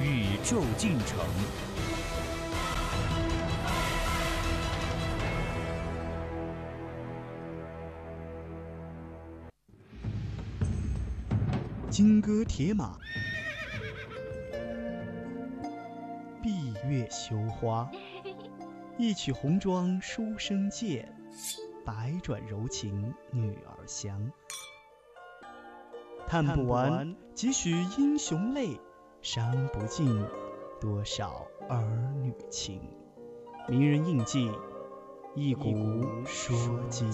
宇宙进程。金戈铁马，闭月羞花，一曲红妆书生剑，百转柔情女儿香。叹不完几许英雄泪，伤不尽多少儿女情。名人印记，一古说今。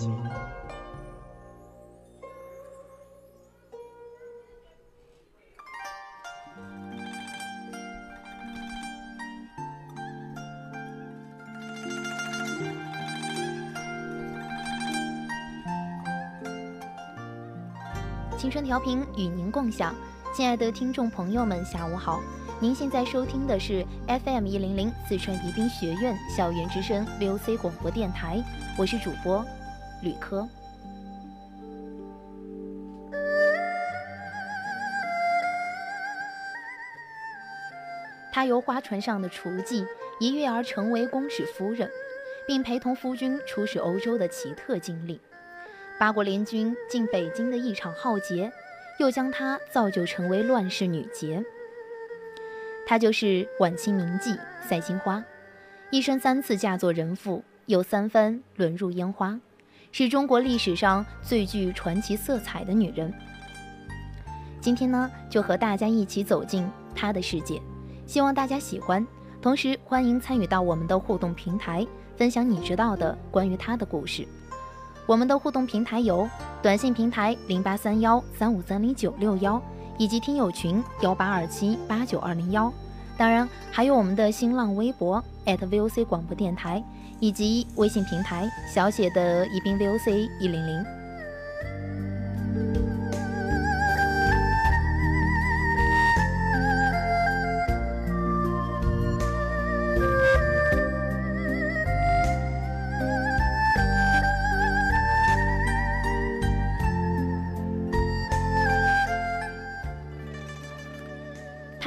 青春调频与您共享，亲爱的听众朋友们，下午好！您现在收听的是 FM 一零零四川宜宾学院校园之声 VOC 广播电台，我是主播吕科。他由花船上的雏妓一跃而成为公使夫人，并陪同夫君出使欧洲的奇特经历。八国联军进北京的一场浩劫，又将她造就成为乱世女杰。她就是晚清名妓赛金花，一生三次嫁作人妇，又三番沦入烟花，是中国历史上最具传奇色彩的女人。今天呢，就和大家一起走进她的世界，希望大家喜欢。同时，欢迎参与到我们的互动平台，分享你知道的关于她的故事。我们的互动平台有短信平台零八三幺三五三零九六幺，以及听友群幺八二七八九二零幺。当然，还有我们的新浪微博 @VOC 广播电台，以及微信平台小写的宜宾 VOC 一零零。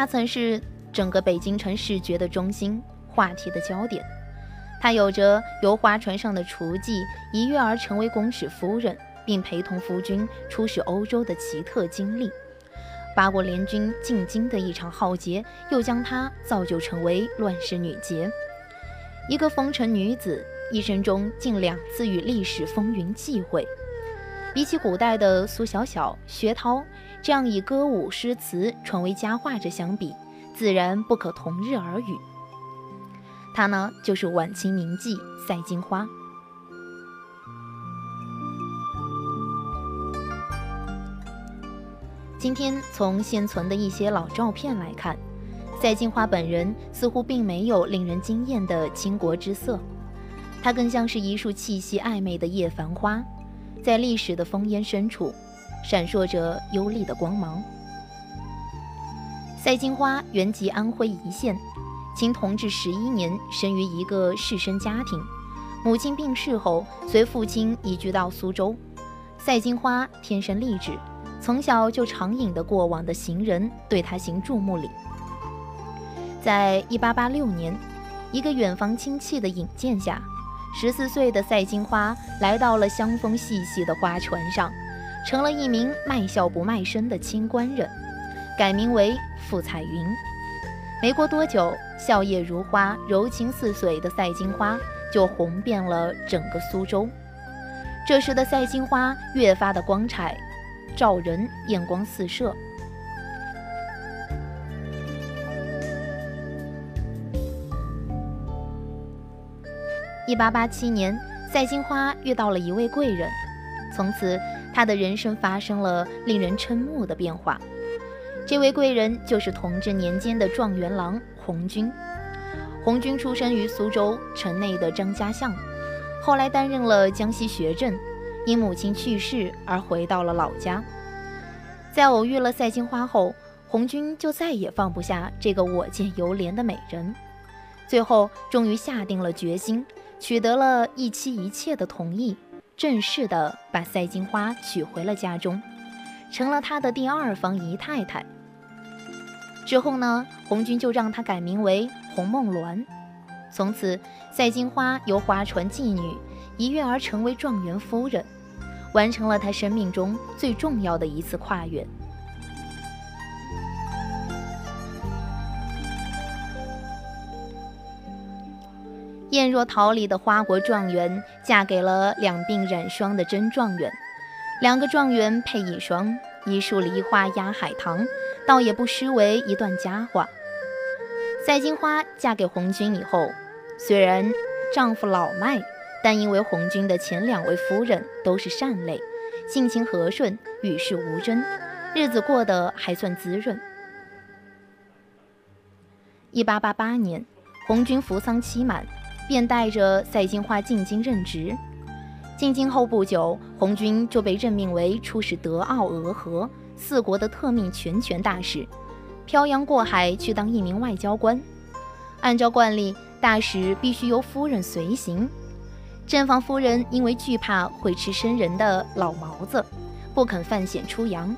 她曾是整个北京城视觉的中心，话题的焦点。她有着由花船上的厨妓一跃而成为宫使夫人，并陪同夫君出使欧洲的奇特经历。八国联军进京的一场浩劫，又将她造就成为乱世女杰。一个风尘女子，一生中竟两次与历史风云际会。比起古代的苏小小、薛涛这样以歌舞诗词传为佳话者相比，自然不可同日而语。她呢，就是晚清名妓赛金花。今天从现存的一些老照片来看，赛金花本人似乎并没有令人惊艳的倾国之色，她更像是一束气息暧昧的夜繁花。在历史的烽烟深处，闪烁着幽丽的光芒。赛金花原籍安徽黟县，清同治十一年生于一个士绅家庭，母亲病逝后，随父亲移居到苏州。赛金花天生丽质，从小就常引得过往的行人对她行注目礼。在一八八六年，一个远房亲戚的引荐下。十四岁的赛金花来到了香风细细的花船上，成了一名卖笑不卖身的清官人，改名为傅彩云。没过多久，笑靥如花、柔情似水的赛金花就红遍了整个苏州。这时的赛金花越发的光彩照人，艳光四射。一八八七年，赛金花遇到了一位贵人，从此他的人生发生了令人瞠目的变化。这位贵人就是同治年间的状元郎红军。红军出生于苏州城内的张家巷，后来担任了江西学政，因母亲去世而回到了老家。在偶遇了赛金花后，红军就再也放不下这个我见犹怜的美人，最后终于下定了决心，取得了一妻一妾的同意，正式的把赛金花娶回了家中，成了他的第二房姨太太。之后呢，红军就让她改名为红梦鸾。从此，赛金花由划船妓女一跃而成为状元夫人，完成了她生命中最重要的一次跨越。艳若桃李的花国状元嫁给了两鬓染霜的真状元，两个状元配一双，一树梨花压海棠。倒也不失为一段佳话。赛金花嫁给红军以后，虽然丈夫老迈，但因为红军的前两位夫人都是善类，性情和顺，与世无争，日子过得还算滋润。一八八八年，红军服丧期满，便带着赛金花进京任职。进京后不久，红军就被任命为出使德、奥、俄、和。四国的特命全权大使，漂洋过海去当一名外交官。按照惯例，大使必须由夫人随行。正房夫人因为惧怕会吃生人的老毛子，不肯犯险出洋。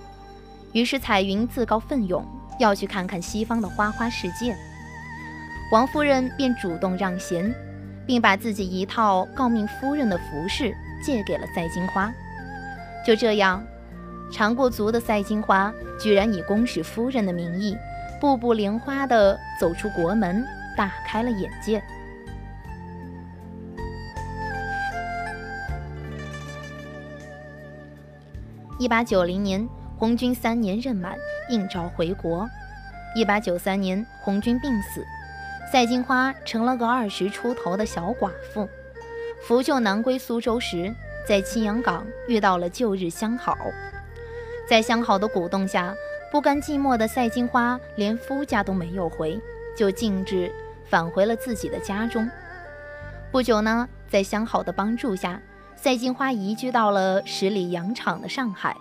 于是彩云自告奋勇要去看看西方的花花世界。王夫人便主动让贤，并把自己一套诰命夫人的服饰借给了赛金花。就这样。尝过足的赛金花，居然以公使夫人的名义，步步莲花地走出国门，大开了眼界。一八九零年，红军三年任满，应召回国。一八九三年，红军病死，赛金花成了个二十出头的小寡妇。扶柩南归苏州时，在青阳港遇到了旧日相好。在相好的鼓动下，不甘寂寞的赛金花连夫家都没有回，就径直返回了自己的家中。不久呢，在相好的帮助下，赛金花移居到了十里洋场的上海。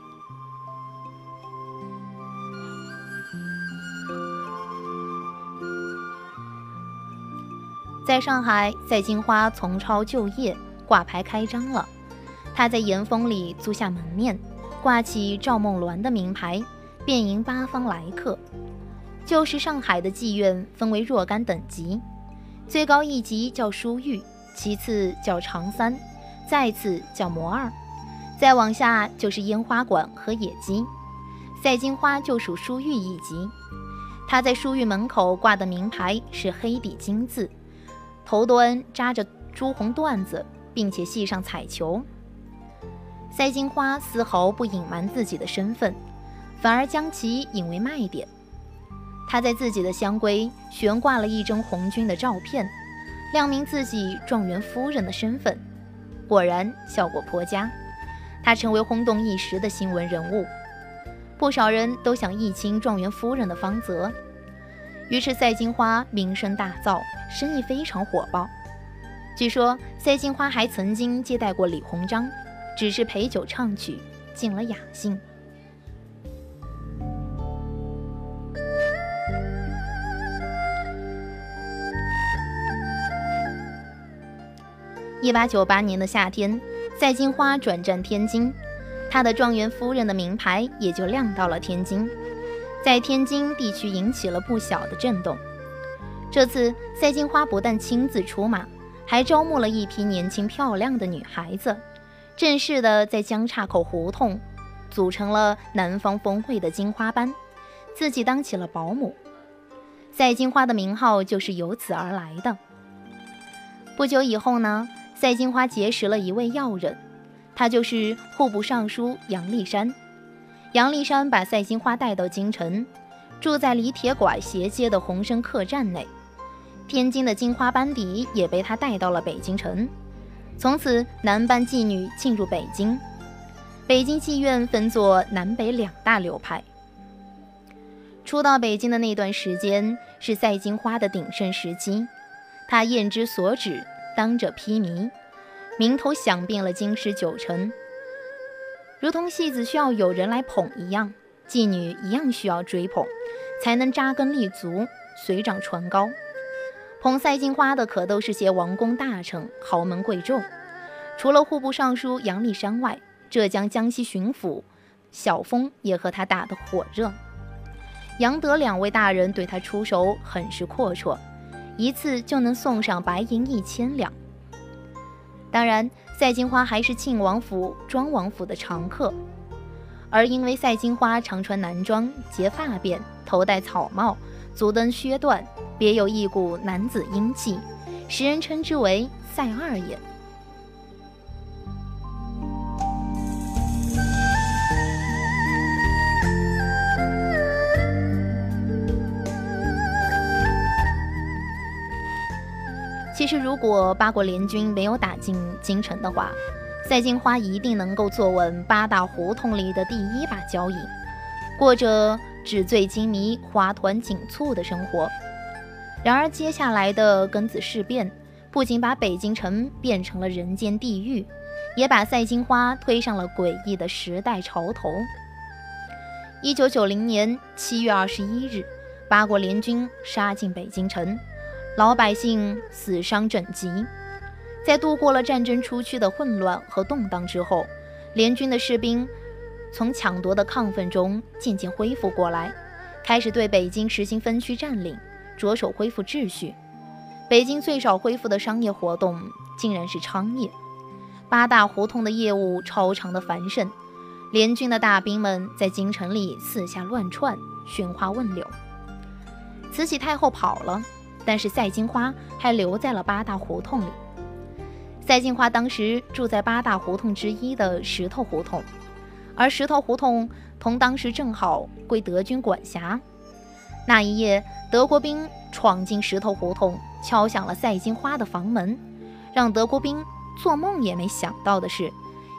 在上海，赛金花从抄就业，挂牌开张了。她在岩峰里租下门面。挂起赵梦鸾的名牌，便迎八方来客。旧时上海的妓院分为若干等级，最高一级叫书玉，其次叫长三，再次叫魔二，再往下就是烟花馆和野鸡。赛金花就属书玉一级。她在书玉门口挂的名牌是黑底金字，头端扎着朱红缎子，并且系上彩球。赛金花丝毫不隐瞒自己的身份，反而将其引为卖点。她在自己的香闺悬挂了一张红军的照片，亮明自己状元夫人的身份。果然效果颇佳，她成为轰动一时的新闻人物。不少人都想议亲状元夫人的芳泽，于是赛金花名声大噪，生意非常火爆。据说赛金花还曾经接待过李鸿章。只是陪酒唱曲，尽了雅兴。一八九八年的夏天，赛金花转战天津，她的状元夫人的名牌也就亮到了天津，在天津地区引起了不小的震动。这次，赛金花不但亲自出马，还招募了一批年轻漂亮的女孩子。正式的在江岔口胡同组成了南方峰会的金花班，自己当起了保姆。赛金花的名号就是由此而来的。不久以后呢，赛金花结识了一位要人，他就是户部尚书杨立山。杨立山把赛金花带到京城，住在离铁拐斜街的鸿生客栈内。天津的金花班底也被他带到了北京城。从此，男扮妓女进入北京。北京妓院分作南北两大流派。初到北京的那段时间是赛金花的鼎盛时期，他验之所指，当者披靡，名头响遍了京师九城。如同戏子需要有人来捧一样，妓女一样需要追捧，才能扎根立足，水涨船高。捧赛金花的可都是些王公大臣、豪门贵胄。除了户部尚书杨立山外，浙江、江西巡抚小峰也和他打得火热。杨德两位大人对他出手很是阔绰，一次就能送上白银一千两。当然，赛金花还是庆王府、庄王府的常客，而因为赛金花常穿男装、结发辫、头戴草帽、足蹬靴缎。别有一股男子英气，时人称之为“赛二爷”。其实，如果八国联军没有打进京城的话，赛金花一定能够坐稳八大胡同里的第一把交椅，过着纸醉金迷、花团锦簇的生活。然而，接下来的庚子事变不仅把北京城变成了人间地狱，也把赛金花推上了诡异的时代潮头。一九九零年七月二十一日，八国联军杀进北京城，老百姓死伤枕藉。在度过了战争初期的混乱和动荡之后，联军的士兵从抢夺的亢奋中渐渐恢复过来，开始对北京实行分区占领。着手恢复秩序。北京最少恢复的商业活动，竟然是娼业。八大胡同的业务超常的繁盛。联军的大兵们在京城里四下乱窜，寻花问柳。慈禧太后跑了，但是赛金花还留在了八大胡同里。赛金花当时住在八大胡同之一的石头胡同，而石头胡同同当时正好归德军管辖。那一夜，德国兵闯进石头胡同，敲响了赛金花的房门。让德国兵做梦也没想到的是，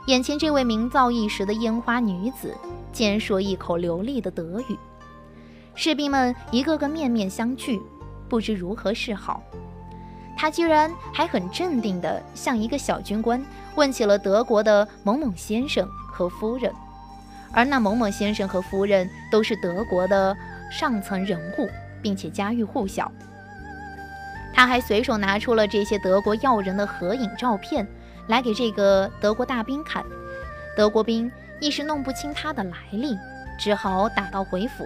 眼前这位名噪一时的烟花女子，竟然说一口流利的德语。士兵们一个个面面相觑，不知如何是好。他居然还很镇定地向一个小军官问起了德国的某某先生和夫人，而那某某先生和夫人都是德国的。上层人物，并且家喻户晓。他还随手拿出了这些德国要人的合影照片，来给这个德国大兵看。德国兵一时弄不清他的来历，只好打道回府。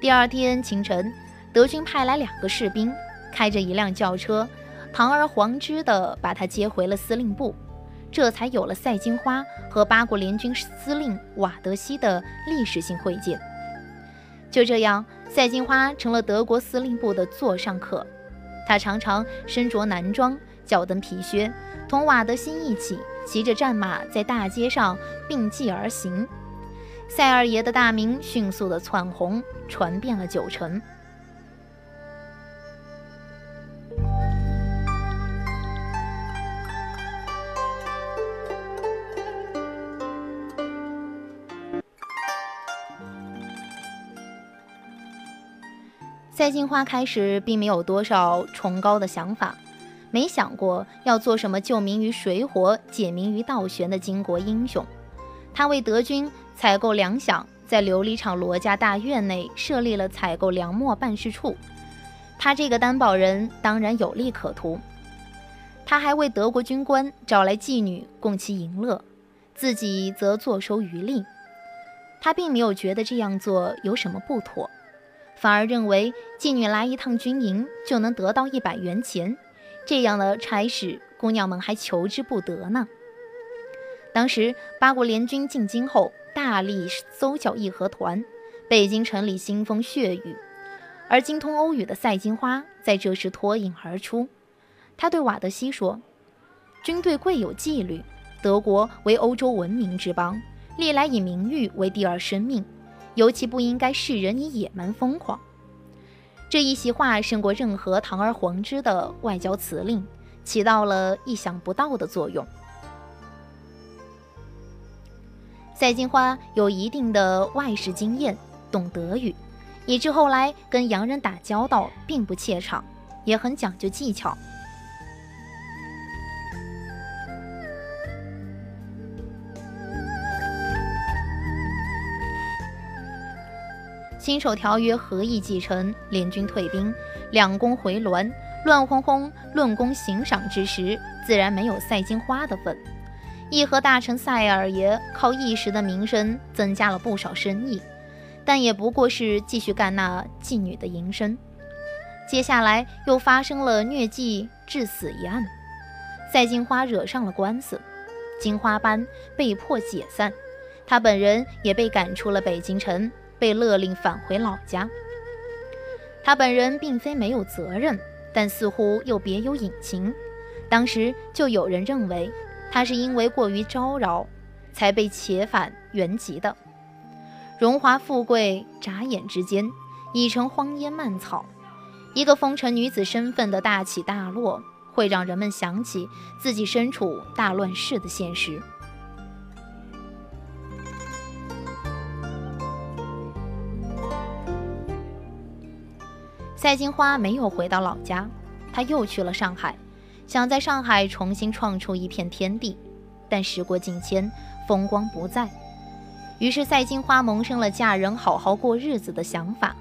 第二天清晨，德军派来两个士兵，开着一辆轿车，堂而皇之地把他接回了司令部，这才有了赛金花和八国联军司令瓦德西的历史性会见。就这样，赛金花成了德国司令部的座上客。他常常身着男装，脚蹬皮靴，同瓦德西一起骑着战马在大街上并继而行。赛二爷的大名迅速地窜红，传遍了九城。在金花开始并没有多少崇高的想法，没想过要做什么救民于水火、解民于倒悬的巾帼英雄。他为德军采购粮饷，在琉璃厂罗家大院内设立了采购粮墨办事处。他这个担保人当然有利可图。他还为德国军官找来妓女供其淫乐，自己则坐收渔利。他并没有觉得这样做有什么不妥。反而认为妓女来一趟军营就能得到一百元钱，这样的差事姑娘们还求之不得呢。当时八国联军进京后，大力搜剿义和团，北京城里腥风血雨，而精通欧语的赛金花在这时脱颖而出。他对瓦德西说：“军队贵有纪律，德国为欧洲文明之邦，历来以名誉为第二生命。”尤其不应该视人以野蛮疯狂。这一席话胜过任何堂而皇之的外交辞令，起到了意想不到的作用。赛金花有一定的外事经验，懂德语，以致后来跟洋人打交道并不怯场。也很讲究技巧。辛丑条约合议继承，联军退兵，两宫回銮，乱哄哄论功行赏之时，自然没有赛金花的份。义和大臣赛尔爷靠一时的名声增加了不少生意，但也不过是继续干那妓女的营生。接下来又发生了疟疾致死一案，赛金花惹上了官司，金花班被迫解散，他本人也被赶出了北京城。被勒令返回老家。他本人并非没有责任，但似乎又别有隐情。当时就有人认为，他是因为过于招摇，才被遣返原籍的。荣华富贵眨眼之间已成荒烟蔓草。一个风尘女子身份的大起大落，会让人们想起自己身处大乱世的现实。赛金花没有回到老家，她又去了上海，想在上海重新创出一片天地。但时过境迁，风光不再，于是赛金花萌生了嫁人好好过日子的想法，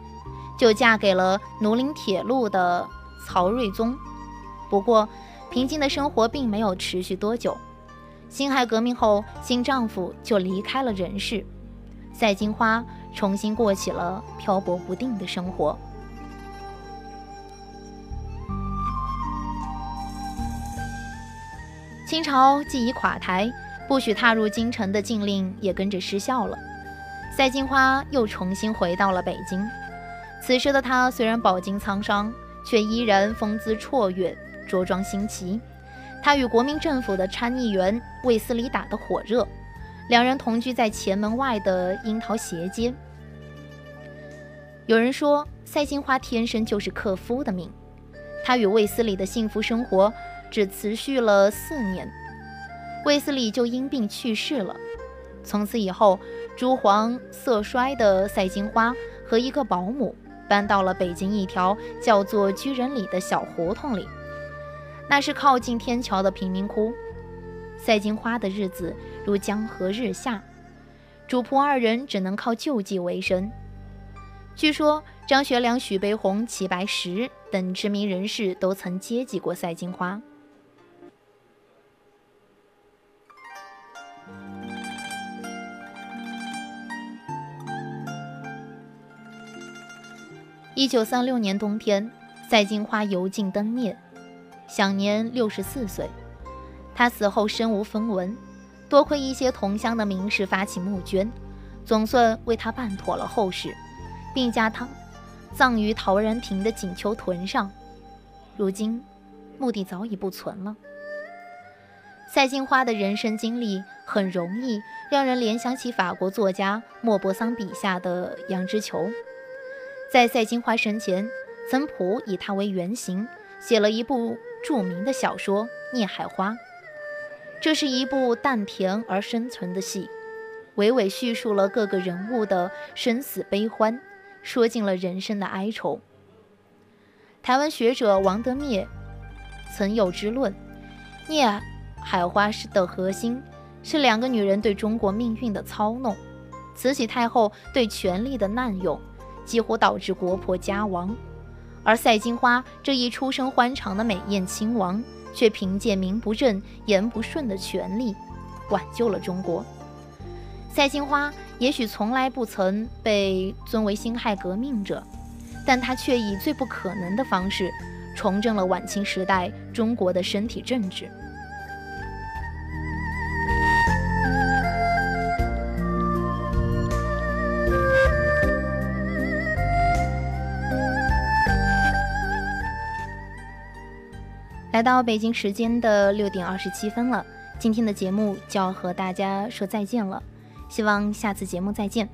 就嫁给了奴林铁路的曹瑞宗。不过，平静的生活并没有持续多久。辛亥革命后，新丈夫就离开了人世，赛金花重新过起了漂泊不定的生活。清朝既已垮台，不许踏入京城的禁令也跟着失效了。赛金花又重新回到了北京。此时的她虽然饱经沧桑，却依然风姿绰约，着装新奇。她与国民政府的参议员卫斯理打得火热，两人同居在前门外的樱桃斜街。有人说，赛金花天生就是克夫的命。她与卫斯理的幸福生活。只持续了四年，卫斯理就因病去世了。从此以后，朱黄色衰的赛金花和一个保姆搬到了北京一条叫做居仁里的小胡同里，那是靠近天桥的贫民窟。赛金花的日子如江河日下，主仆二人只能靠救济为生。据说张学良、许悲鸿、齐白石等知名人士都曾接济过赛金花。一九三六年冬天，赛金花油尽灯灭，享年六十四岁。他死后身无分文，多亏一些同乡的名士发起募捐，总算为他办妥了后事，并将他葬于陶然亭的锦秋屯上。如今，墓地早已不存了。赛金花的人生经历很容易让人联想起法国作家莫泊桑笔下的杨之球。在赛金花生前，曾普以她为原型写了一部著名的小说《孽海花》。这是一部淡甜而深沉的戏，娓娓叙述了各个人物的生死悲欢，说尽了人生的哀愁。台湾学者王德灭曾有之论：《孽海花》是的核心是两个女人对中国命运的操弄，慈禧太后对权力的滥用。几乎导致国破家亡，而赛金花这一出生欢场的美艳亲王，却凭借名不正言不顺的权力，挽救了中国。赛金花也许从来不曾被尊为辛亥革命者，但她却以最不可能的方式，重振了晚清时代中国的身体政治。来到北京时间的六点二十七分了，今天的节目就要和大家说再见了，希望下次节目再见。